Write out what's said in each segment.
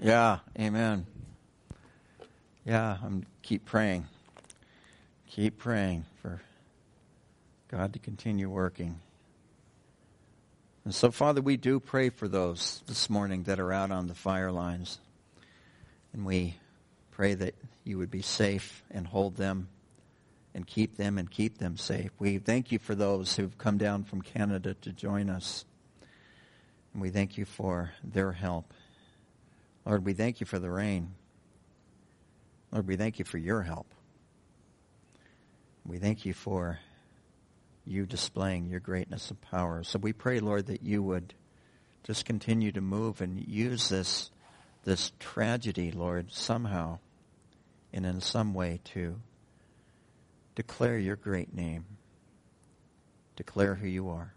Yeah, amen. Yeah, I'm keep praying. Keep praying for God to continue working. And so, Father, we do pray for those this morning that are out on the fire lines. And we pray that you would be safe and hold them and keep them and keep them safe. We thank you for those who've come down from Canada to join us. And we thank you for their help. Lord, we thank you for the rain. Lord, we thank you for your help. We thank you for you displaying your greatness and power. So we pray, Lord, that you would just continue to move and use this, this tragedy, Lord, somehow and in some way to declare your great name, declare who you are.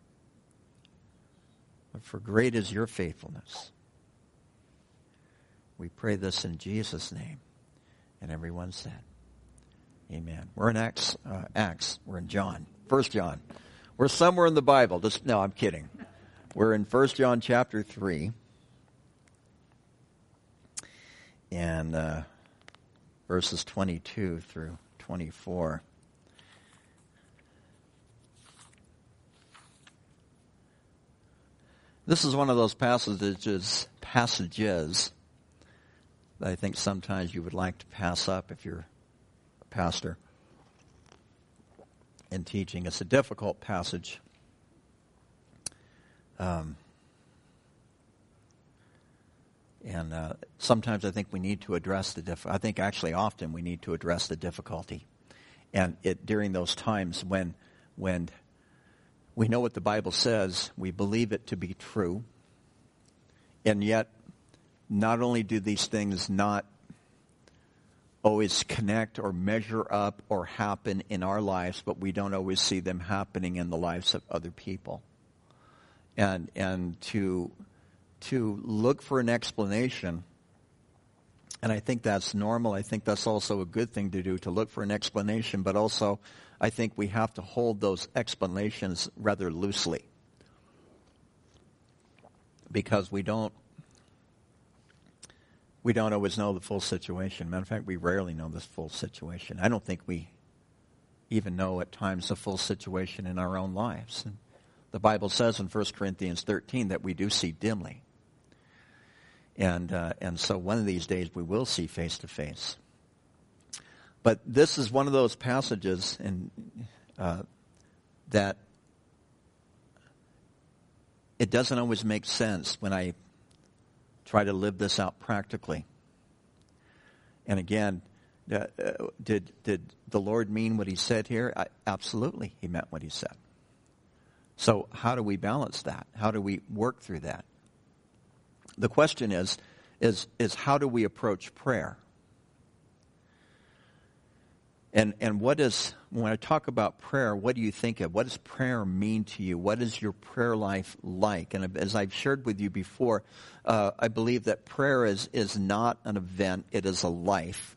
For great is your faithfulness. We pray this in Jesus' name. And everyone said, Amen. We're in Acts. Uh, Acts. We're in John. First John. We're somewhere in the Bible. Just no, I'm kidding. We're in First John chapter three, and uh, verses 22 through 24. This is one of those passages passages I think sometimes you would like to pass up if you're a pastor in teaching. It's a difficult passage. Um, and uh, sometimes I think we need to address the diff- I think actually often we need to address the difficulty, and it during those times when when we know what the Bible says, we believe it to be true, and yet not only do these things not always connect or measure up or happen in our lives, but we don't always see them happening in the lives of other people. And, and to, to look for an explanation, and I think that's normal. I think that's also a good thing to do, to look for an explanation, but also I think we have to hold those explanations rather loosely. Because we don't we don't always know the full situation. Matter of fact, we rarely know the full situation. I don't think we even know at times the full situation in our own lives. And the Bible says in 1 Corinthians 13 that we do see dimly. And, uh, and so one of these days we will see face to face. But this is one of those passages in, uh, that it doesn't always make sense when I try to live this out practically. And again, uh, did, did the Lord mean what he said here? I, absolutely, he meant what he said. So, how do we balance that? How do we work through that? The question is, is, is how do we approach prayer? And, and what is, when I talk about prayer, what do you think of? What does prayer mean to you? What is your prayer life like? And as I've shared with you before, uh, I believe that prayer is, is not an event, it is a life.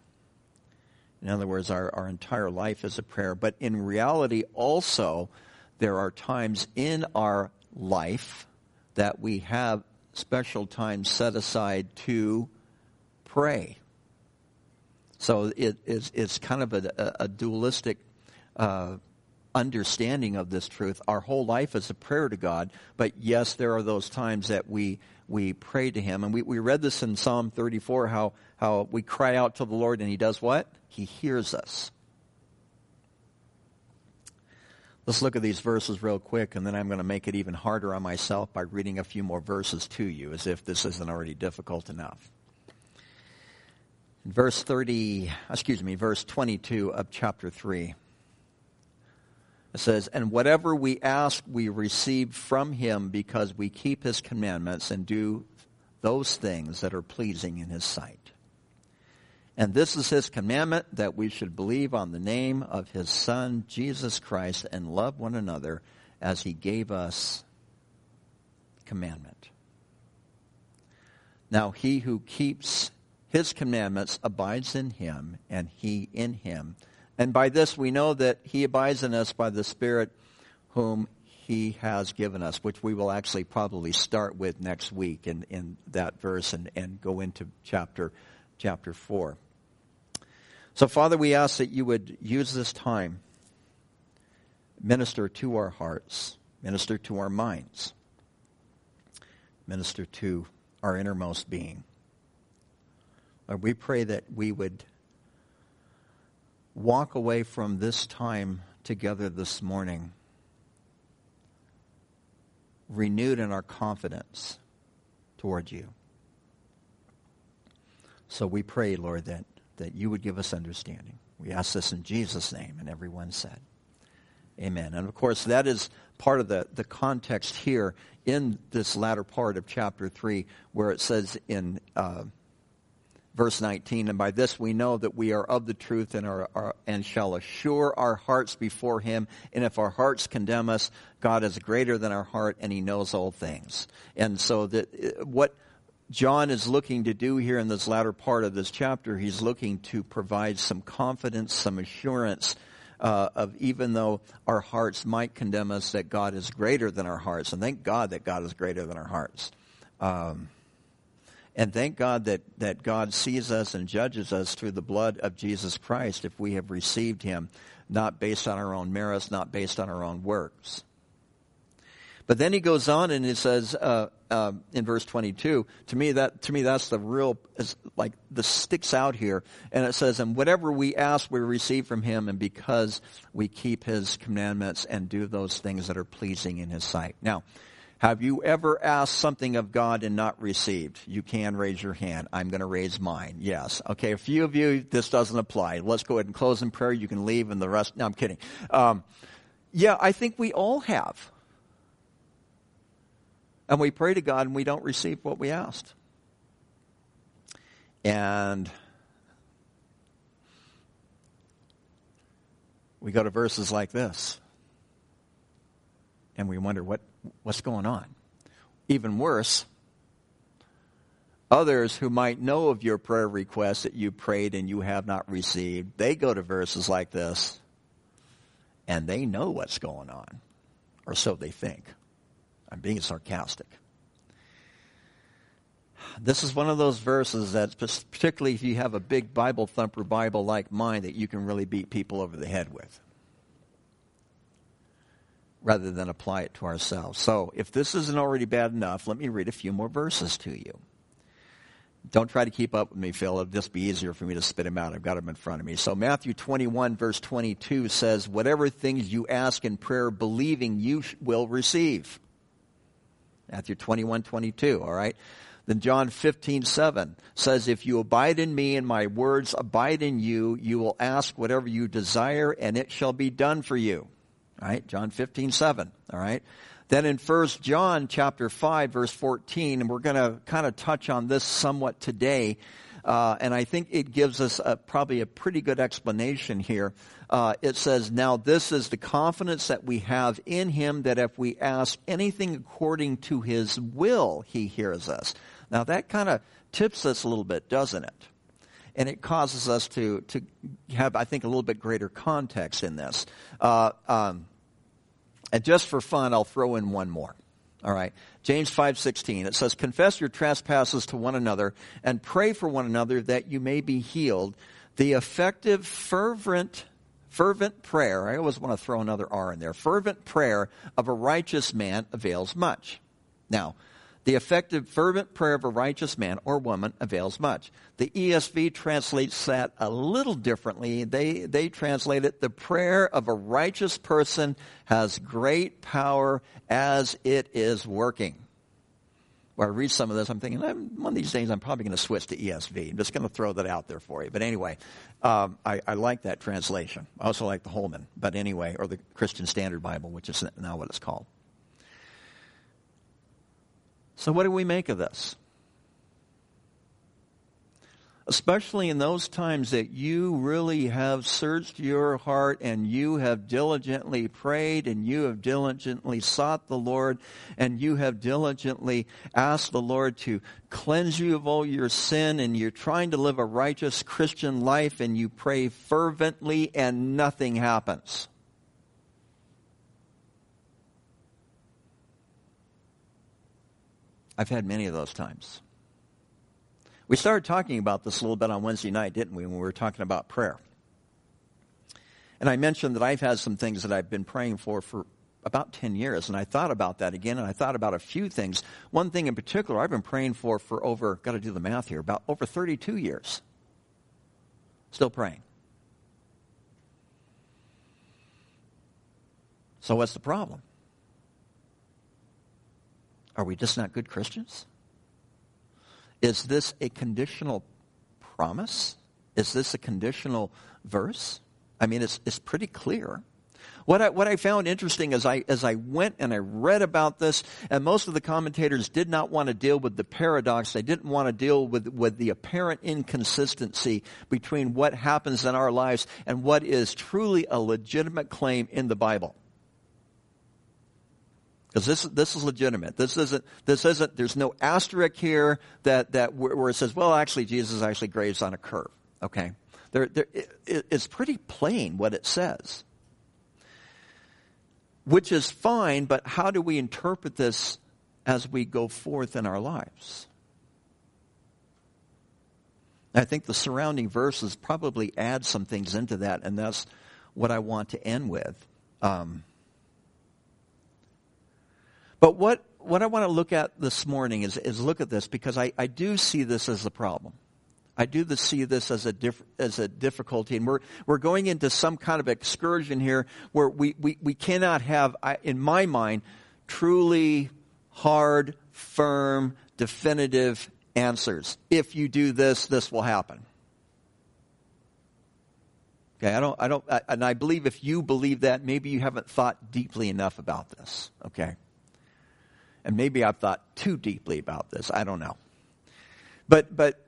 In other words, our, our entire life is a prayer. But in reality, also, there are times in our life that we have special times set aside to pray. So it is it's kind of a, a dualistic uh, understanding of this truth. Our whole life is a prayer to God, but yes, there are those times that we we pray to Him, and we, we read this in Psalm 34 how how we cry out to the Lord, and He does what? He hears us. Let's look at these verses real quick, and then I'm going to make it even harder on myself by reading a few more verses to you, as if this isn't already difficult enough verse 30, excuse me, verse 22 of chapter 3. It says, And whatever we ask, we receive from him because we keep his commandments and do those things that are pleasing in his sight. And this is his commandment that we should believe on the name of his Son, Jesus Christ, and love one another as he gave us commandment. Now, he who keeps his commandments abides in him and he in him. And by this we know that he abides in us by the Spirit whom he has given us, which we will actually probably start with next week in, in that verse and, and go into chapter, chapter 4. So, Father, we ask that you would use this time, minister to our hearts, minister to our minds, minister to our innermost being. Lord, we pray that we would walk away from this time together this morning renewed in our confidence toward you. So we pray, Lord, that, that you would give us understanding. We ask this in Jesus' name, and everyone said, Amen. And of course, that is part of the, the context here in this latter part of chapter 3, where it says in uh, verse 19, and by this we know that we are of the truth and, are, are, and shall assure our hearts before him. And if our hearts condemn us, God is greater than our heart and he knows all things. And so that what John is looking to do here in this latter part of this chapter, he's looking to provide some confidence, some assurance uh, of even though our hearts might condemn us, that God is greater than our hearts. And thank God that God is greater than our hearts. Um, and thank God that, that God sees us and judges us through the blood of Jesus Christ if we have received him, not based on our own merits, not based on our own works. But then he goes on and he says uh, uh, in verse 22, to me that to me that's the real like the sticks out here, and it says, "And whatever we ask, we receive from Him, and because we keep His commandments and do those things that are pleasing in His sight." Now, have you ever asked something of God and not received? You can raise your hand. I'm going to raise mine. Yes. Okay. A few of you, this doesn't apply. Let's go ahead and close in prayer. You can leave and the rest. No, I'm kidding. Um, yeah, I think we all have. And we pray to God and we don't receive what we asked. And we go to verses like this and we wonder what, what's going on. Even worse, others who might know of your prayer request that you prayed and you have not received, they go to verses like this and they know what's going on, or so they think. I'm being sarcastic. This is one of those verses that, particularly if you have a big Bible thumper Bible like mine, that you can really beat people over the head with rather than apply it to ourselves. So if this isn't already bad enough, let me read a few more verses to you. Don't try to keep up with me, Phil. It'll just be easier for me to spit them out. I've got them in front of me. So Matthew 21 verse 22 says, whatever things you ask in prayer, believing you will receive. Matthew 21, 22, all right? Then John 15, 7 says, If you abide in me and my words abide in you, you will ask whatever you desire and it shall be done for you. Right, John 15, 7. All right. Then in 1 John chapter 5 verse 14, and we're going to kind of touch on this somewhat today, uh, and I think it gives us a, probably a pretty good explanation here. Uh, it says, Now this is the confidence that we have in him that if we ask anything according to his will, he hears us. Now that kind of tips us a little bit, doesn't it? and it causes us to, to have, I think, a little bit greater context in this. Uh, um, and just for fun, I'll throw in one more. All right. James 5:16. It says, "Confess your trespasses to one another and pray for one another that you may be healed. The effective fervent fervent prayer, I always want to throw another R in there. Fervent prayer of a righteous man avails much." Now, the effective, fervent prayer of a righteous man or woman avails much. The ESV translates that a little differently. They, they translate it, the prayer of a righteous person has great power as it is working. Where I read some of this, I'm thinking, one of these days I'm probably going to switch to ESV. I'm just going to throw that out there for you. But anyway, um, I, I like that translation. I also like the Holman, but anyway, or the Christian Standard Bible, which is now what it's called. So, what do we make of this? Especially in those times that you really have searched your heart and you have diligently prayed and you have diligently sought the Lord and you have diligently asked the Lord to cleanse you of all your sin and you're trying to live a righteous Christian life and you pray fervently and nothing happens. I've had many of those times. We started talking about this a little bit on Wednesday night, didn't we, when we were talking about prayer? And I mentioned that I've had some things that I've been praying for for about 10 years, and I thought about that again, and I thought about a few things. One thing in particular I've been praying for for over, got to do the math here, about over 32 years. Still praying. So what's the problem? Are we just not good Christians? Is this a conditional promise? Is this a conditional verse? I mean, it's, it's pretty clear. What I, what I found interesting as I, as I went and I read about this, and most of the commentators did not want to deal with the paradox. They didn't want to deal with, with the apparent inconsistency between what happens in our lives and what is truly a legitimate claim in the Bible. Because this, this is legitimate. This isn't, this isn't, there's no asterisk here that, that where it says, well, actually, Jesus actually graves on a curve. Okay? There, there, it, it's pretty plain what it says. Which is fine, but how do we interpret this as we go forth in our lives? I think the surrounding verses probably add some things into that, and that's what I want to end with. Um, but what, what I want to look at this morning is, is look at this because I, I do see this as a problem. I do see this as a diff, as a difficulty, and we're we're going into some kind of excursion here where we we, we cannot have, in my mind, truly hard, firm, definitive answers. If you do this, this will happen. Okay, I don't, I don't, and I believe if you believe that, maybe you haven't thought deeply enough about this. Okay. And maybe I've thought too deeply about this. I don't know. But, but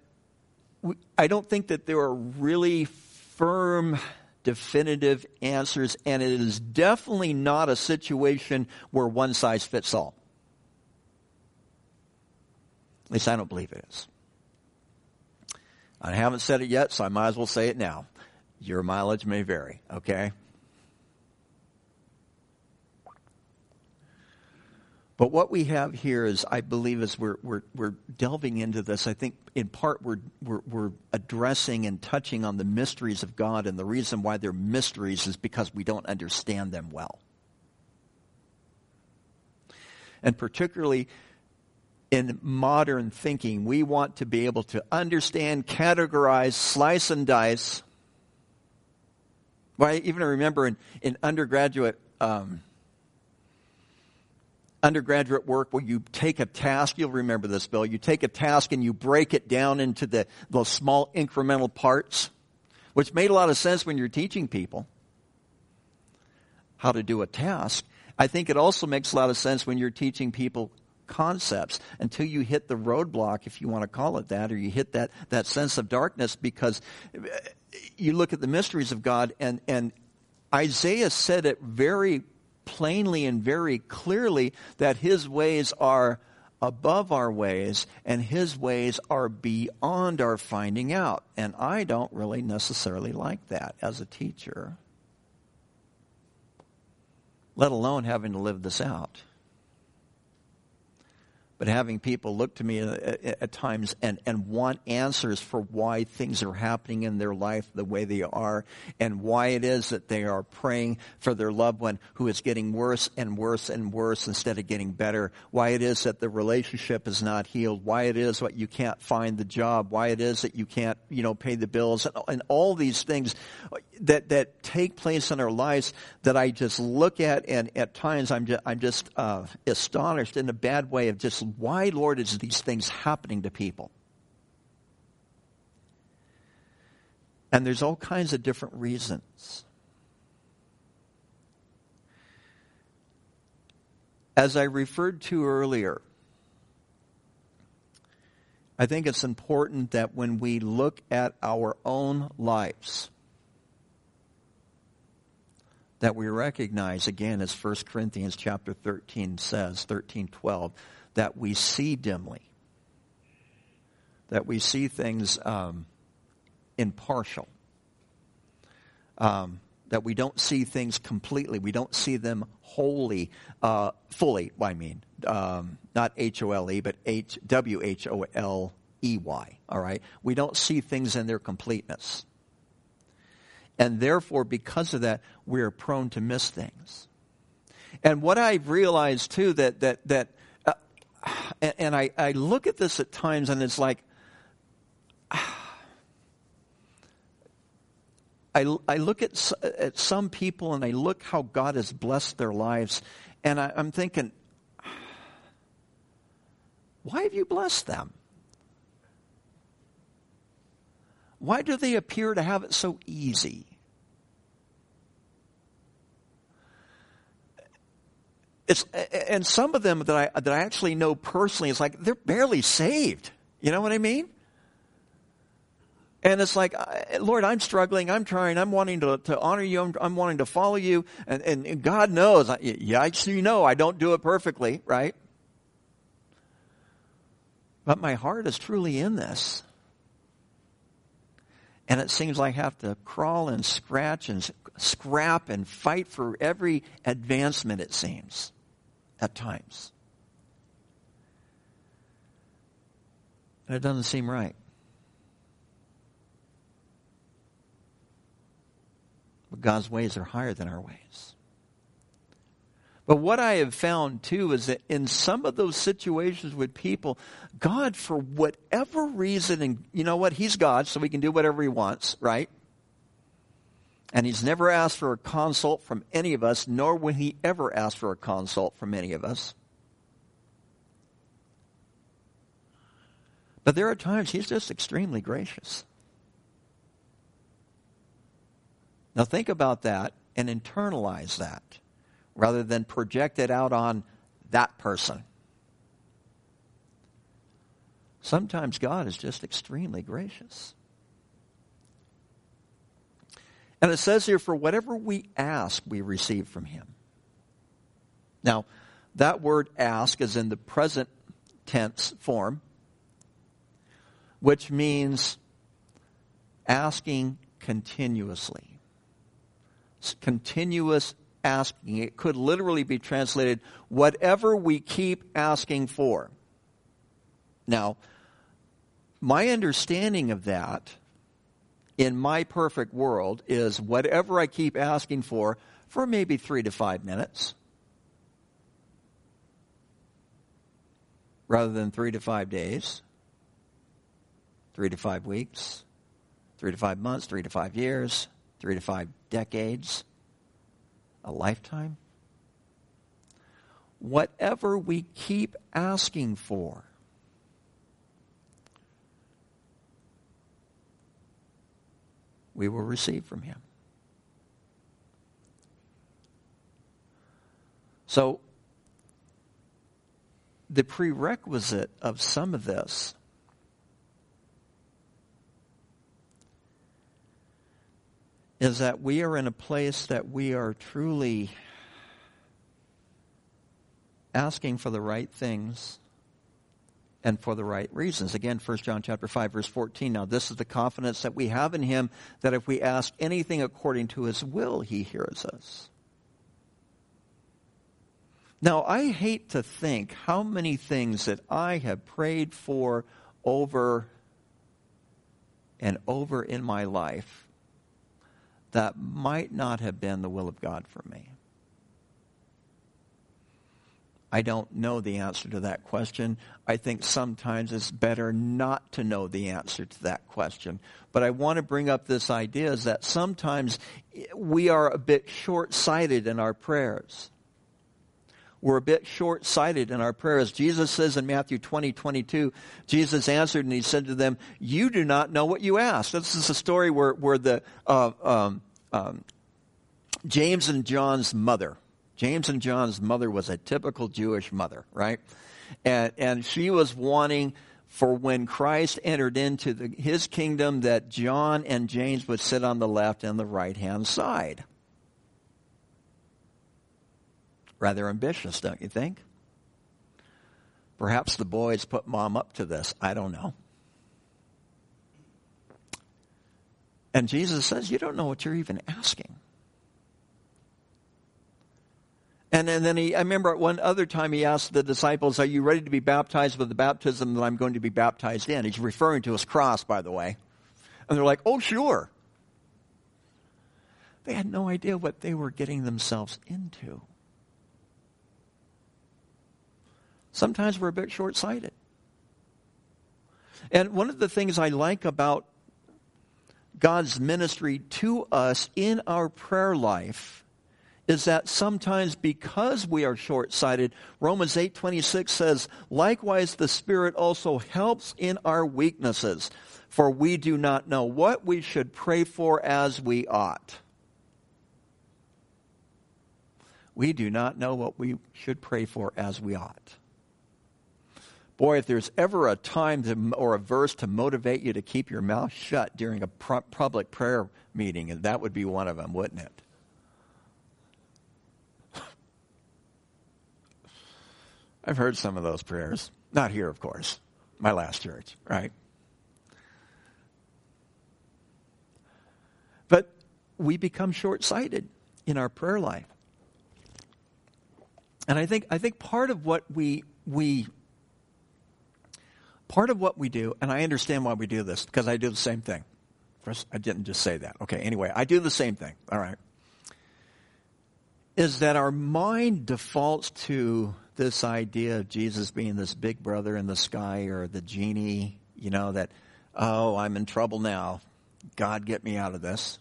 I don't think that there are really firm, definitive answers, and it is definitely not a situation where one size fits all. At least I don't believe it is. I haven't said it yet, so I might as well say it now. Your mileage may vary, okay? But what we have here is, I believe, as we're, we're, we're delving into this, I think in part we're, we're, we're addressing and touching on the mysteries of God, and the reason why they're mysteries is because we don't understand them well. And particularly in modern thinking, we want to be able to understand, categorize, slice and dice. Well, I even remember in, in undergraduate um, undergraduate work where you take a task, you'll remember this, Bill, you take a task and you break it down into the, the small incremental parts, which made a lot of sense when you're teaching people how to do a task. I think it also makes a lot of sense when you're teaching people concepts until you hit the roadblock, if you want to call it that, or you hit that, that sense of darkness because uh, you look at the mysteries of God and, and Isaiah said it very plainly and very clearly that his ways are above our ways and his ways are beyond our finding out. And I don't really necessarily like that as a teacher, let alone having to live this out but having people look to me at, at, times and, and want answers for why things are happening in their life the way they are and why it is that they are praying for their loved one who is getting worse and worse and worse instead of getting better, why it is that the relationship is not healed, why it is that you can't find the job, why it is that you can't, you know, pay the bills and, and all these things that, that take place in our lives that I just look at and at times I'm just, I'm just uh, astonished in a bad way of just why, Lord, is these things happening to people? And there's all kinds of different reasons. As I referred to earlier, I think it's important that when we look at our own lives, that we recognize again as 1 Corinthians chapter 13 says, 13:12, that we see dimly, that we see things um, impartial. Um, that we don't see things completely. We don't see them wholly, uh, fully, I mean. Um, not H-O-L-E, but H, W-H-O-L-E-Y, all right? We don't see things in their completeness. And therefore, because of that, we're prone to miss things. And what I've realized too, that, that, that, uh, and, and I, I look at this at times and it's like, I, I look at, at some people and I look how God has blessed their lives, and I, I'm thinking, why have you blessed them? Why do they appear to have it so easy? It's, and some of them that I, that I actually know personally, it's like they're barely saved. You know what I mean? And it's like, Lord, I'm struggling. I'm trying. I'm wanting to, to honor you. I'm, I'm wanting to follow you. And, and, and God knows, yeah, you know, I don't do it perfectly, right? But my heart is truly in this. And it seems like I have to crawl and scratch and scrap and fight for every advancement, it seems, at times. And it doesn't seem right. But God's ways are higher than our ways. But what I have found too is that in some of those situations with people, God, for whatever reason, and you know what? He's God, so he can do whatever he wants, right? And he's never asked for a consult from any of us, nor will he ever ask for a consult from any of us. But there are times he's just extremely gracious. Now think about that and internalize that rather than project it out on that person. Sometimes God is just extremely gracious. And it says here, for whatever we ask, we receive from him. Now, that word ask is in the present tense form, which means asking continuously continuous asking. It could literally be translated, whatever we keep asking for. Now, my understanding of that in my perfect world is whatever I keep asking for for maybe three to five minutes rather than three to five days, three to five weeks, three to five months, three to five years, three to five decades, a lifetime. Whatever we keep asking for, we will receive from Him. So, the prerequisite of some of this is that we are in a place that we are truly asking for the right things and for the right reasons. Again, 1 John chapter 5 verse 14. Now this is the confidence that we have in him that if we ask anything according to his will, he hears us. Now, I hate to think how many things that I have prayed for over and over in my life that might not have been the will of God for me? I don't know the answer to that question. I think sometimes it's better not to know the answer to that question. But I want to bring up this idea is that sometimes we are a bit short-sighted in our prayers. We're a bit short-sighted in our prayers. Jesus says in Matthew 20, 22, Jesus answered and he said to them, you do not know what you ask. This is a story where, where the, uh, um, um, James and John's mother. James and John's mother was a typical Jewish mother, right? And, and she was wanting for when Christ entered into the, his kingdom that John and James would sit on the left and the right hand side. Rather ambitious, don't you think? Perhaps the boys put mom up to this. I don't know. And Jesus says, You don't know what you're even asking. And, and then he, I remember one other time he asked the disciples, Are you ready to be baptized with the baptism that I'm going to be baptized in? He's referring to his cross, by the way. And they're like, Oh, sure. They had no idea what they were getting themselves into. Sometimes we're a bit short sighted. And one of the things I like about God's ministry to us in our prayer life is that sometimes because we are short-sighted, Romans 8:26 says, "Likewise the Spirit also helps in our weaknesses, for we do not know what we should pray for as we ought." We do not know what we should pray for as we ought. Boy, if there's ever a time to, or a verse to motivate you to keep your mouth shut during a public prayer meeting, that would be one of them, wouldn't it? I've heard some of those prayers. Not here, of course. My last church, right? But we become short sighted in our prayer life. And I think, I think part of what we, we, part of what we do, and I understand why we do this, because I do the same thing. First, I didn't just say that. Okay, anyway, I do the same thing. All right. Is that our mind defaults to this idea of Jesus being this big brother in the sky or the genie, you know, that, oh, I'm in trouble now. God, get me out of this.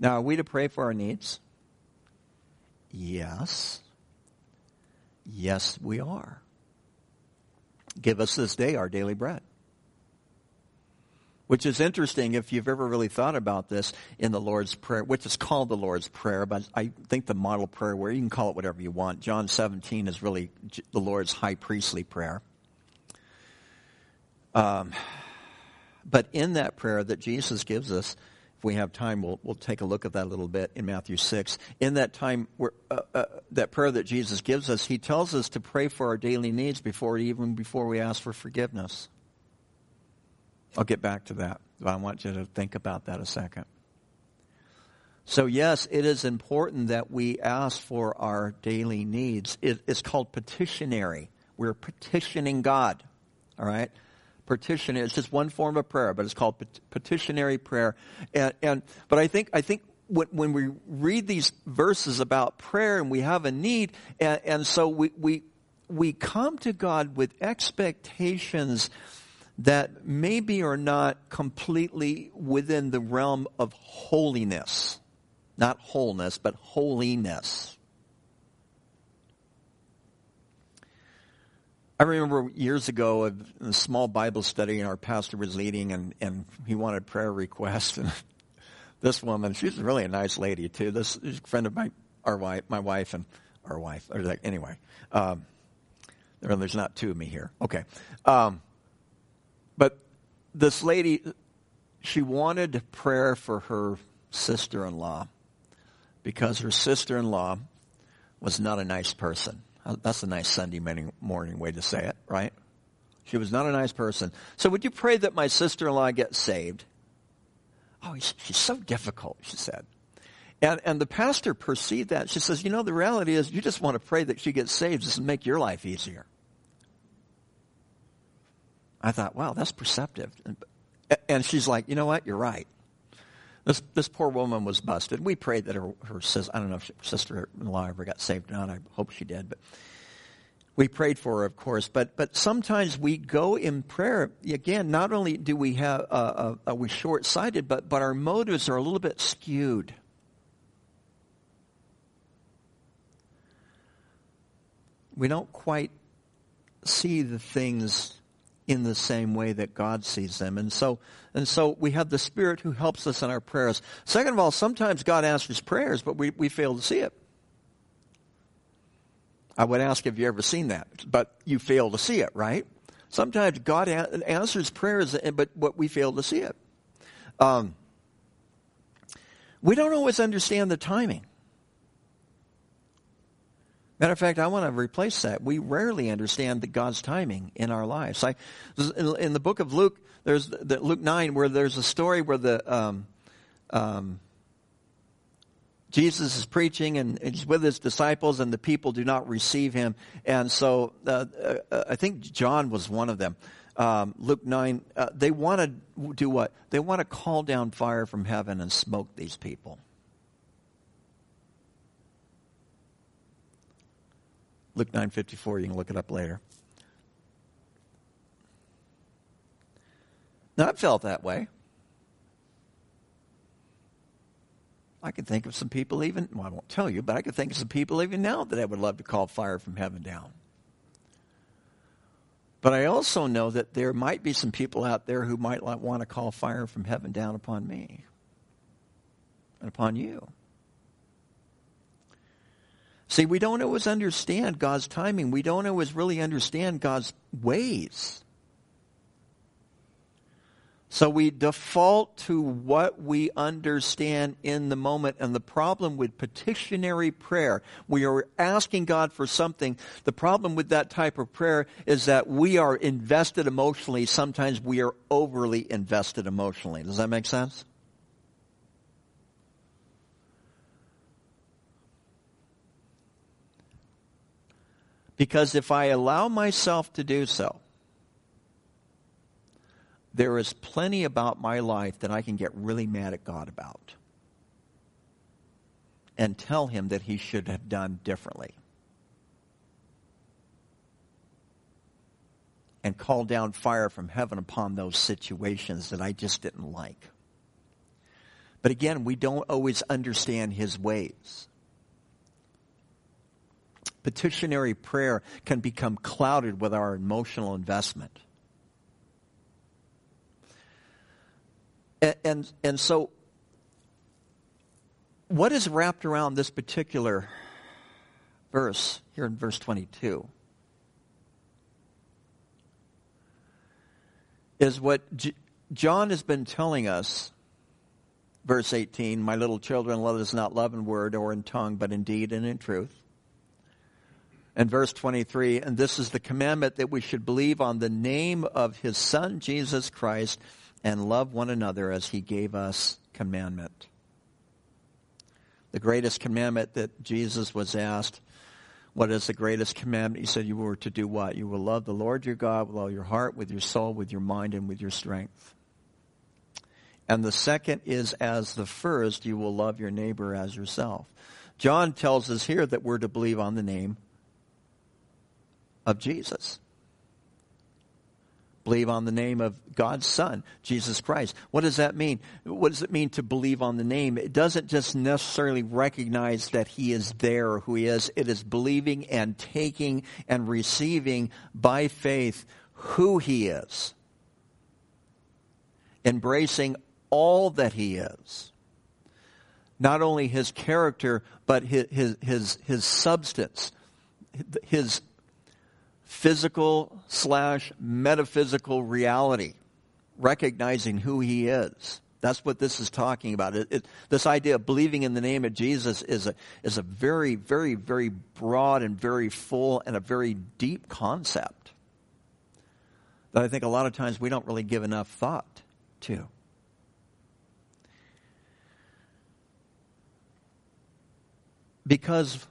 Now, are we to pray for our needs? Yes. Yes, we are. Give us this day our daily bread. Which is interesting if you've ever really thought about this in the Lord's Prayer, which is called the Lord's Prayer, but I think the model prayer where you can call it whatever you want. John 17 is really the Lord's high priestly prayer. Um, but in that prayer that Jesus gives us, if we have time, we'll, we'll take a look at that a little bit in Matthew 6. In that time, uh, uh, that prayer that Jesus gives us, he tells us to pray for our daily needs before even before we ask for forgiveness. I'll get back to that. But I want you to think about that a second. So, yes, it is important that we ask for our daily needs. It, it's called petitionary. We're petitioning God. All right? Petition. It's just one form of prayer, but it's called petitionary prayer. And, and but I think I think when, when, we read these verses about prayer and we have a need, and, and so we, we we come to God with expectations that maybe are not completely within the realm of holiness. Not wholeness, but holiness. I remember years ago a, a small Bible study and our pastor was leading and, and he wanted prayer requests and this woman, she's really a nice lady too. This friend of my our wife my wife and our wife. Or like, anyway. Um, there's not two of me here. Okay. Um, but this lady she wanted prayer for her sister in law because her sister in law was not a nice person. That's a nice Sunday morning way to say it, right? She was not a nice person. So would you pray that my sister-in-law gets saved? Oh, she's so difficult, she said. And, and the pastor perceived that. She says, you know, the reality is you just want to pray that she gets saved just to make your life easier. I thought, wow, that's perceptive. And she's like, you know what? You're right. This, this poor woman was busted. We prayed that her, her sister, I don't know if her sister-in-law ever got saved or not. I hope she did. But we prayed for her, of course. But, but sometimes we go in prayer, again, not only do we have, uh, uh, are we short-sighted, but, but our motives are a little bit skewed. We don't quite see the things in the same way that God sees them. And so, and so we have the Spirit who helps us in our prayers. Second of all, sometimes God answers prayers, but we, we fail to see it. I would ask if you ever seen that, but you fail to see it, right? Sometimes God answers prayers, but, what we fail to see it. Um, we don't always understand the timing. Matter of fact, I want to replace that. We rarely understand the God's timing in our lives. I, in the book of Luke, there's the, Luke nine, where there's a story where the um, um, Jesus is preaching and he's with his disciples, and the people do not receive him. And so uh, uh, I think John was one of them. Um, Luke 9, uh, they want to do what? They want to call down fire from heaven and smoke these people. Luke 9:54 you can look it up later. Now, I've felt that way. I can think of some people even, well, I won't tell you, but I can think of some people even now that I would love to call fire from heaven down. But I also know that there might be some people out there who might want to call fire from heaven down upon me and upon you. See, we don't always understand God's timing. We don't always really understand God's ways. So we default to what we understand in the moment. And the problem with petitionary prayer, we are asking God for something. The problem with that type of prayer is that we are invested emotionally. Sometimes we are overly invested emotionally. Does that make sense? Because if I allow myself to do so, there is plenty about my life that I can get really mad at God about and tell him that he should have done differently. And call down fire from heaven upon those situations that I just didn't like. But again, we don't always understand his ways. Petitionary prayer can become clouded with our emotional investment. And, and, and so, what is wrapped around this particular verse here in verse 22? Is what J- John has been telling us, verse 18, My little children, let us not love in word or in tongue, but in deed and in truth. And verse 23, and this is the commandment that we should believe on the name of his Son, Jesus Christ, and love one another as he gave us commandment. The greatest commandment that Jesus was asked, what is the greatest commandment? He said you were to do what? You will love the Lord your God with all your heart, with your soul, with your mind, and with your strength. And the second is as the first, you will love your neighbor as yourself. John tells us here that we're to believe on the name of Jesus believe on the name of God's Son, Jesus Christ. What does that mean? What does it mean to believe on the name? It doesn't just necessarily recognize that He is there, who He is. It is believing and taking and receiving by faith who He is, embracing all that He is. Not only His character, but His, his, his, his substance, His physical slash metaphysical reality, recognizing who he is. That's what this is talking about. It, it, this idea of believing in the name of Jesus is a, is a very, very, very broad and very full and a very deep concept that I think a lot of times we don't really give enough thought to. Because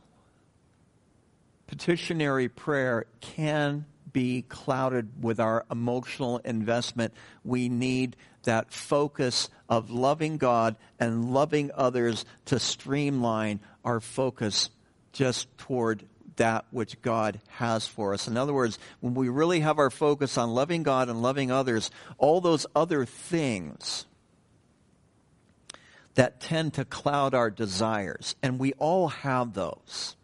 petitionary prayer can be clouded with our emotional investment. We need that focus of loving God and loving others to streamline our focus just toward that which God has for us. In other words, when we really have our focus on loving God and loving others, all those other things that tend to cloud our desires, and we all have those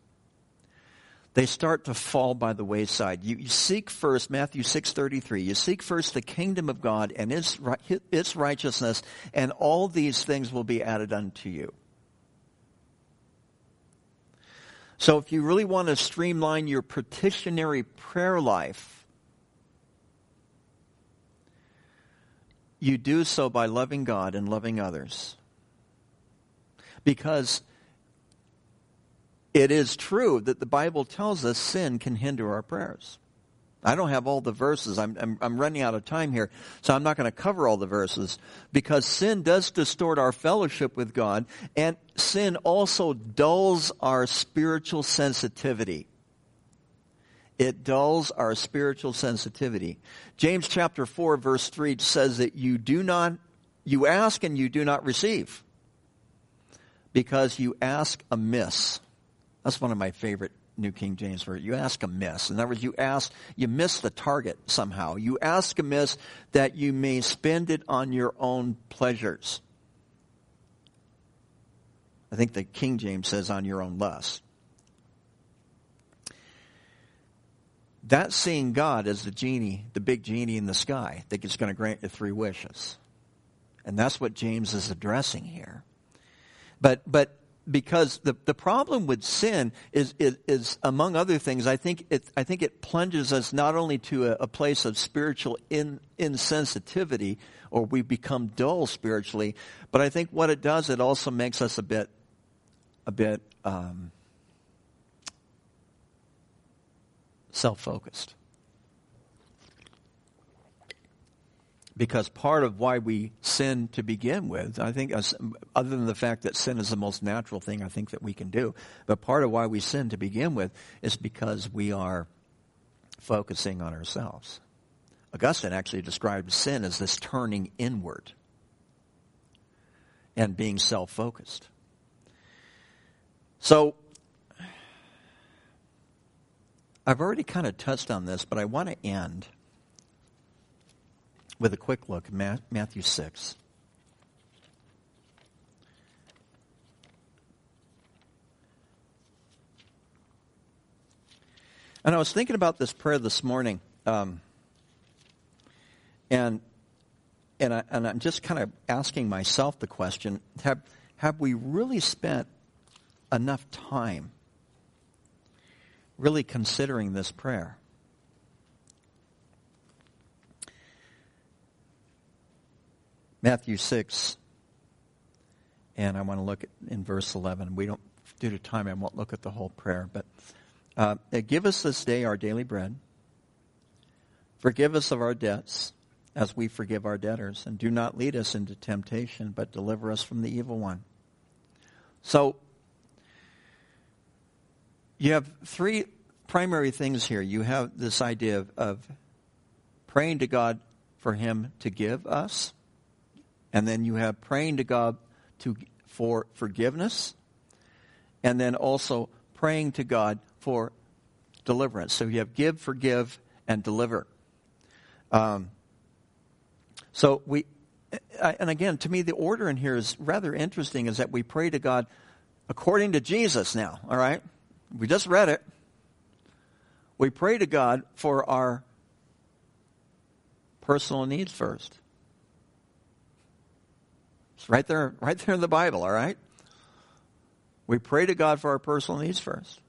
they start to fall by the wayside. You, you seek first, Matthew 6.33, you seek first the kingdom of God and its, its righteousness, and all these things will be added unto you. So if you really want to streamline your petitionary prayer life, you do so by loving God and loving others. Because it is true that the Bible tells us sin can hinder our prayers. I don't have all the verses. I'm, I'm, I'm running out of time here, so I'm not going to cover all the verses because sin does distort our fellowship with God, and sin also dulls our spiritual sensitivity. It dulls our spiritual sensitivity. James chapter 4 verse 3 says that you do not, you ask and you do not receive because you ask amiss. That's one of my favorite New King James Version. You ask amiss. In other words, you ask, you miss the target somehow. You ask amiss that you may spend it on your own pleasures. I think the King James says on your own lust. That's seeing God as the genie, the big genie in the sky that is going to grant you three wishes. And that's what James is addressing here. But, but because the, the problem with sin is, is, is, among other things, I think it, I think it plunges us not only to a, a place of spiritual in, insensitivity or we become dull spiritually, but I think what it does, it also makes us a bit, a bit, um, self-focused. Because part of why we sin to begin with, I think, other than the fact that sin is the most natural thing I think that we can do, but part of why we sin to begin with is because we are focusing on ourselves. Augustine actually described sin as this turning inward and being self focused. So, I've already kind of touched on this, but I want to end with a quick look at Matthew 6. And I was thinking about this prayer this morning, um, and and, I, and I'm just kind of asking myself the question: Have have we really spent enough time really considering this prayer? Matthew 6, and I want to look at in verse 11. We don't, due to time, I won't look at the whole prayer, but uh, give us this day our daily bread. Forgive us of our debts as we forgive our debtors, and do not lead us into temptation, but deliver us from the evil one. So, you have three primary things here. You have this idea of, of praying to God for Him to give us and then you have praying to God to, for forgiveness. And then also praying to God for deliverance. So you have give, forgive, and deliver. Um, so we, and again, to me, the order in here is rather interesting is that we pray to God according to Jesus now, all right? We just read it. We pray to God for our personal needs first. It's right there, right there in the Bible, all right? We pray to God for our personal needs first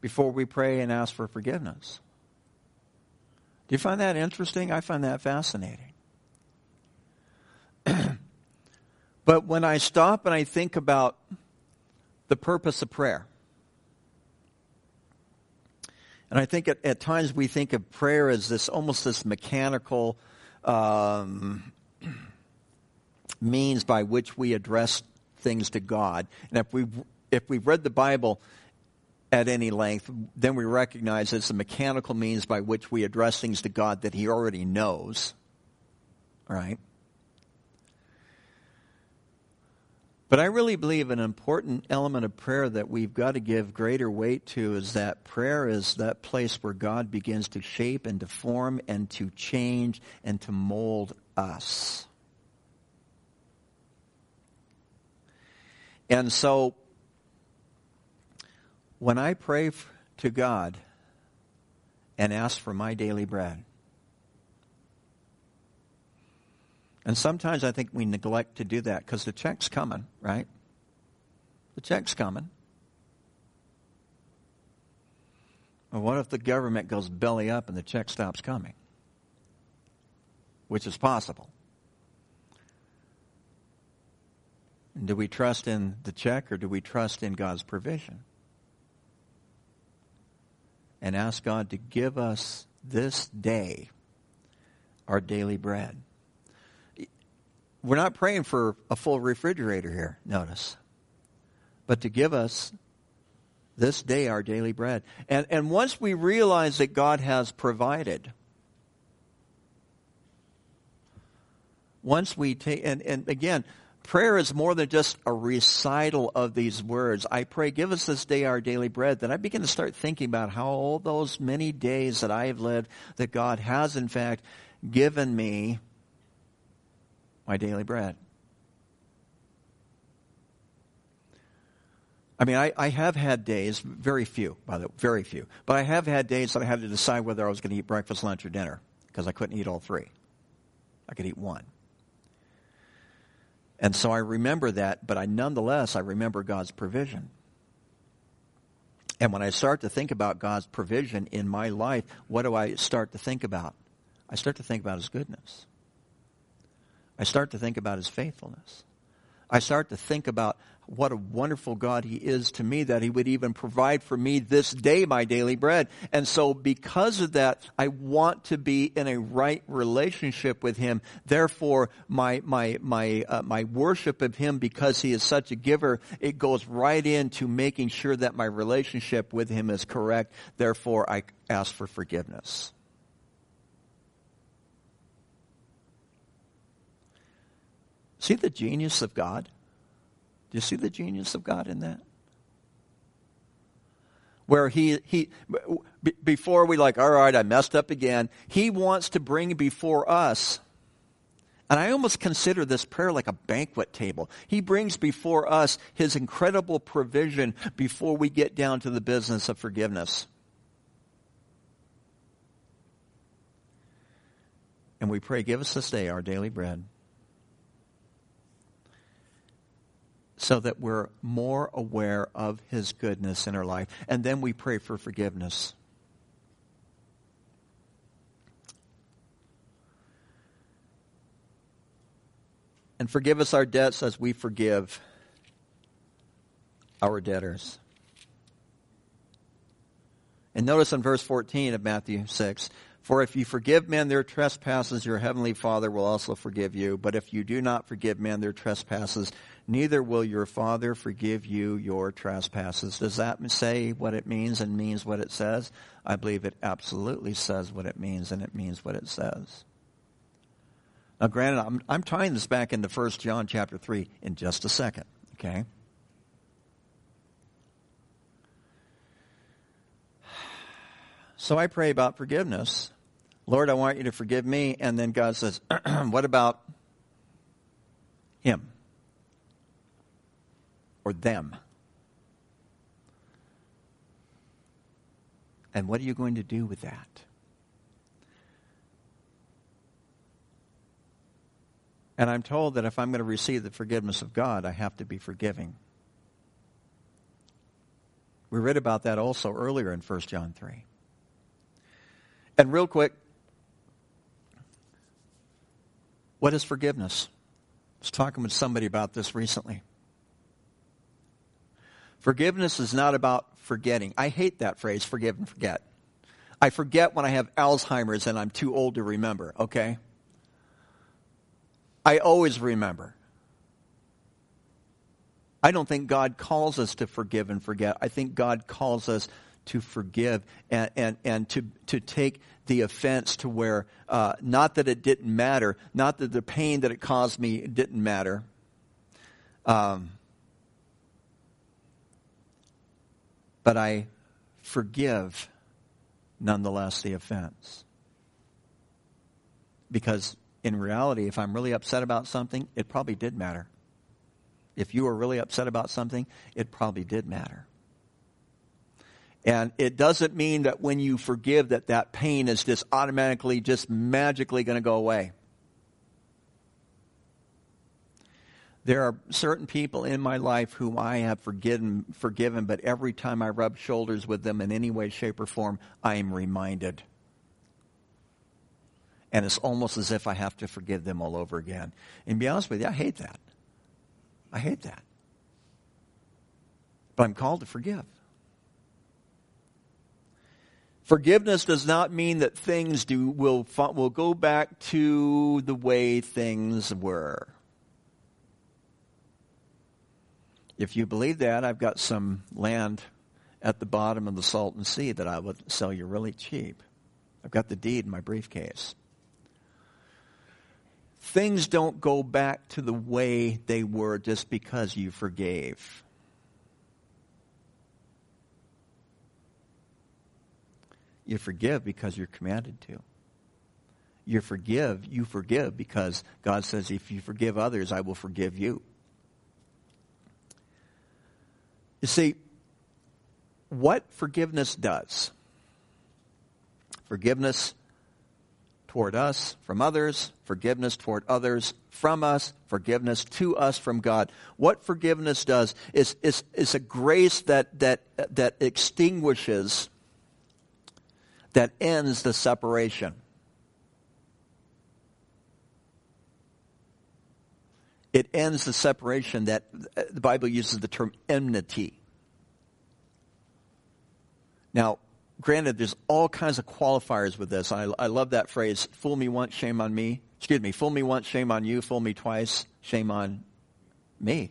before we pray and ask for forgiveness. Do you find that interesting? I find that fascinating. but when I stop and I think about the purpose of prayer, and I think at, at times we think of prayer as this almost this mechanical um, means by which we address things to God. And if we if we've read the Bible at any length, then we recognize it's a mechanical means by which we address things to God that He already knows. Right? But I really believe an important element of prayer that we've got to give greater weight to is that prayer is that place where God begins to shape and to form and to change and to mold us. And so, when I pray to God and ask for my daily bread, and sometimes I think we neglect to do that because the check's coming, right? The check's coming. Well, what if the government goes belly up and the check stops coming? Which is possible. Do we trust in the check or do we trust in God's provision? and ask God to give us this day our daily bread. We're not praying for a full refrigerator here, notice, but to give us this day our daily bread. And, and once we realize that God has provided, once we take, and, and again, prayer is more than just a recital of these words. I pray, give us this day our daily bread. Then I begin to start thinking about how all those many days that I have lived, that God has in fact given me my daily bread. I mean, I, I have had days, very few, by the way, very few, but I have had days that I had to decide whether I was going to eat breakfast, lunch, or dinner because I couldn't eat all three. I could eat one. And so I remember that, but I nonetheless, I remember God's provision. And when I start to think about God's provision in my life, what do I start to think about? I start to think about His goodness. I start to think about His faithfulness. I start to think about what a wonderful God He is to me that He would even provide for me this day my daily bread. And so because of that, I want to be in a right relationship with Him. Therefore, my, my, my, uh, my worship of Him, because He is such a giver, it goes right into making sure that my relationship with Him is correct. Therefore, I ask for forgiveness. See the genius of God? Do you see the genius of God in that? Where he, he, before we like, all right, I messed up again, he wants to bring before us and I almost consider this prayer like a banquet table. He brings before us his incredible provision before we get down to the business of forgiveness. And we pray, give us this day our daily bread. So that we're more aware of His goodness in our life. And then we pray for forgiveness. And forgive us our debts as we forgive our debtors. And notice in verse 14 of Matthew 6 For if you forgive men their trespasses, your heavenly Father will also forgive you. But if you do not forgive men their trespasses, neither will your Father forgive you your trespasses. Does that say what it means and means what it says? I believe it absolutely says what it means and it means what it says. Now, granted, I'm, I'm tying this back into 1 John chapter 3 in just a second, okay? So I pray about forgiveness. Lord, I want you to forgive me. And then God says, what about him? Or them? And what are you going to do with that? And I'm told that if I'm going to receive the forgiveness of God, I have to be forgiving. We read about that also earlier in 1 John 3. And real quick, what is forgiveness? I was talking with somebody about this recently. Forgiveness is not about forgetting. I hate that phrase, forgive and forget. I forget when I have Alzheimer's and I'm too old to remember, okay? I always remember. I don't think God calls us to forgive and forget. I think God calls us to forgive and, and, and to, to take the offense to where, uh, not that it didn't matter, not that the pain that it caused me didn't matter. Um, but I forgive nonetheless the offense. Because in reality, if I'm really upset about something, it probably did matter. If you were really upset about something, it probably did matter. And it doesn't mean that when you forgive that that pain is just automatically, just magically going to go away. There are certain people in my life whom I have forgiven, forgiven, but every time I rub shoulders with them in any way, shape, or form, I am reminded. And it's almost as if I have to forgive them all over again. And be honest with you, I hate that. I hate that. But I'm called to forgive. Forgiveness does not mean that things do, will, will go back to the way things were. If you believe that, I've got some land at the bottom of the Salton Sea that I would sell you really cheap. I've got the deed in my briefcase. Things don't go back to the way they were just because you forgave. You forgive because you're commanded to. You forgive, you forgive because God says, if you forgive others, I will forgive you. You see, what forgiveness does, forgiveness toward us from others, forgiveness toward others from us, forgiveness to us from God. What forgiveness does is, is, is a grace that, that, that extinguishes that ends the separation. It ends the separation that the Bible uses the term enmity. Now, granted, there's all kinds of qualifiers with this. I, I love that phrase, fool me once, shame on me. Excuse me, fool me once, shame on you. Fool me twice, shame on me.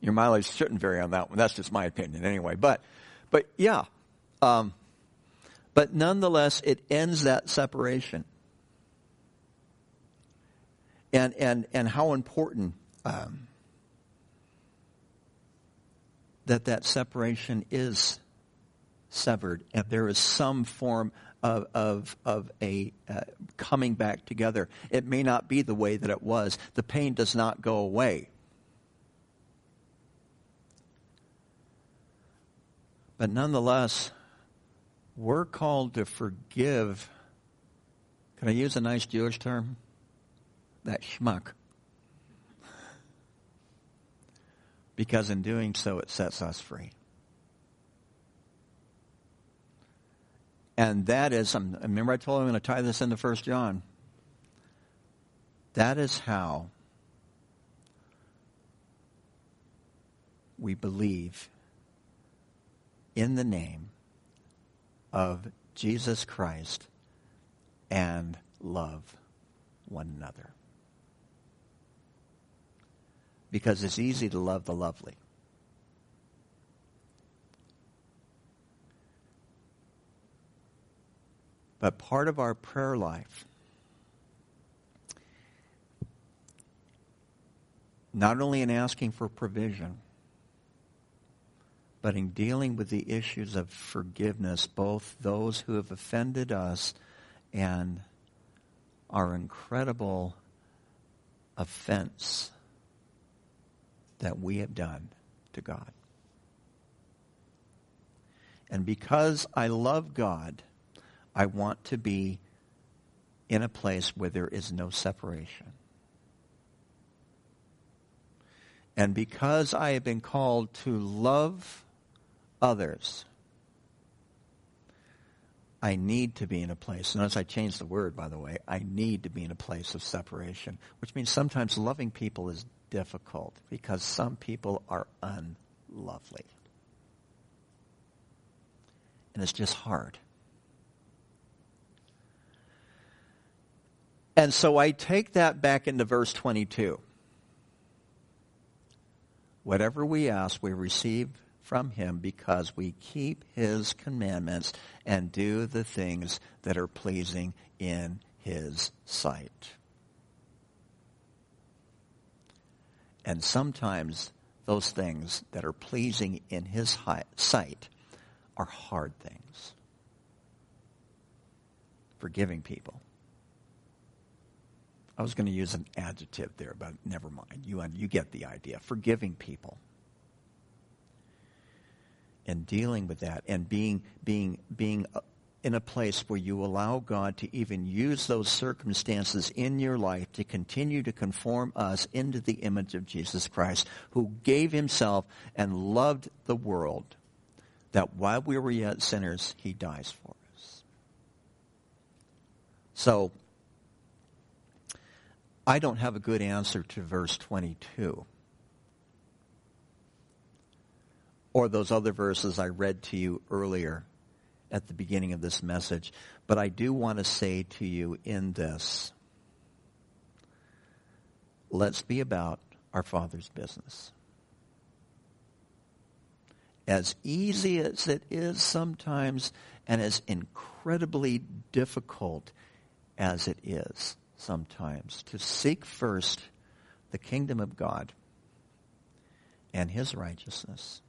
Your mileage shouldn't vary on that one. That's just my opinion anyway. But, but yeah, um, but nonetheless, it ends that separation. And, and, and how important um, that that separation is severed and there is some form of, of, of a uh, coming back together. It may not be the way that it was. The pain does not go away. But nonetheless, we're called to forgive. Can I use a nice Jewish term? That schmuck. Because in doing so, it sets us free. And that is, remember I told you I'm going to tie this into First John. That is how we believe in the name of Jesus Christ and love one another. Because it's easy to love the lovely. But part of our prayer life, not only in asking for provision, but in dealing with the issues of forgiveness, both those who have offended us and our incredible offense that we have done to God. And because I love God, I want to be in a place where there is no separation. And because I have been called to love others, I need to be in a place, notice I changed the word, by the way, I need to be in a place of separation, which means sometimes loving people is difficult because some people are unlovely. And it's just hard. And so I take that back into verse 22. Whatever we ask, we receive from him because we keep his commandments and do the things that are pleasing in his sight. And sometimes those things that are pleasing in his sight are hard things. Forgiving people. I was going to use an adjective there, but never mind. You, you get the idea. Forgiving people and dealing with that and being being being uh, in a place where you allow God to even use those circumstances in your life to continue to conform us into the image of Jesus Christ, who gave himself and loved the world, that while we were yet sinners, he dies for us. So, I don't have a good answer to verse 22. or those other verses I read to you earlier at the beginning of this message, but I do want to say to you in this let's be about our Father's business. As easy as it is sometimes, and as incredibly difficult as it is sometimes, to seek first the kingdom of God and his righteousness.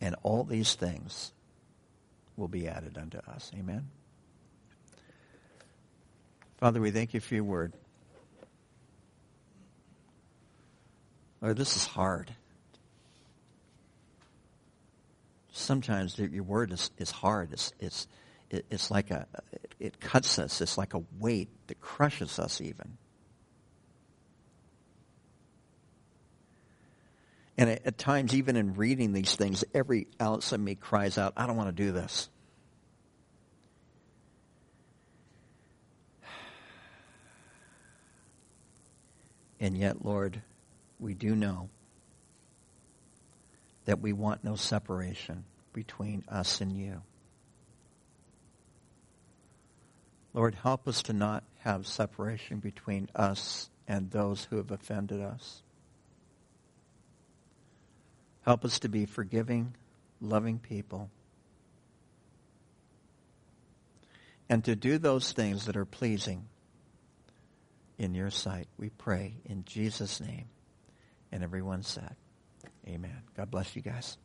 And all these things will be added unto us. Amen. Father, we thank you for your word. Lord, this is hard. Sometimes your word is, is hard. It's, it's, it's like a, it cuts us. It's like a weight that crushes us even. And at, times, even in reading these things, every ounce of me cries out, I don't want to do this. And yet, Lord, we do know that we want no separation between us and you. Lord, help us to not have separation between us and those who have offended us. Help us to be forgiving, loving people. And to do those things that are pleasing in your sight. We pray in Jesus' name. And everyone said, Amen. God bless you guys.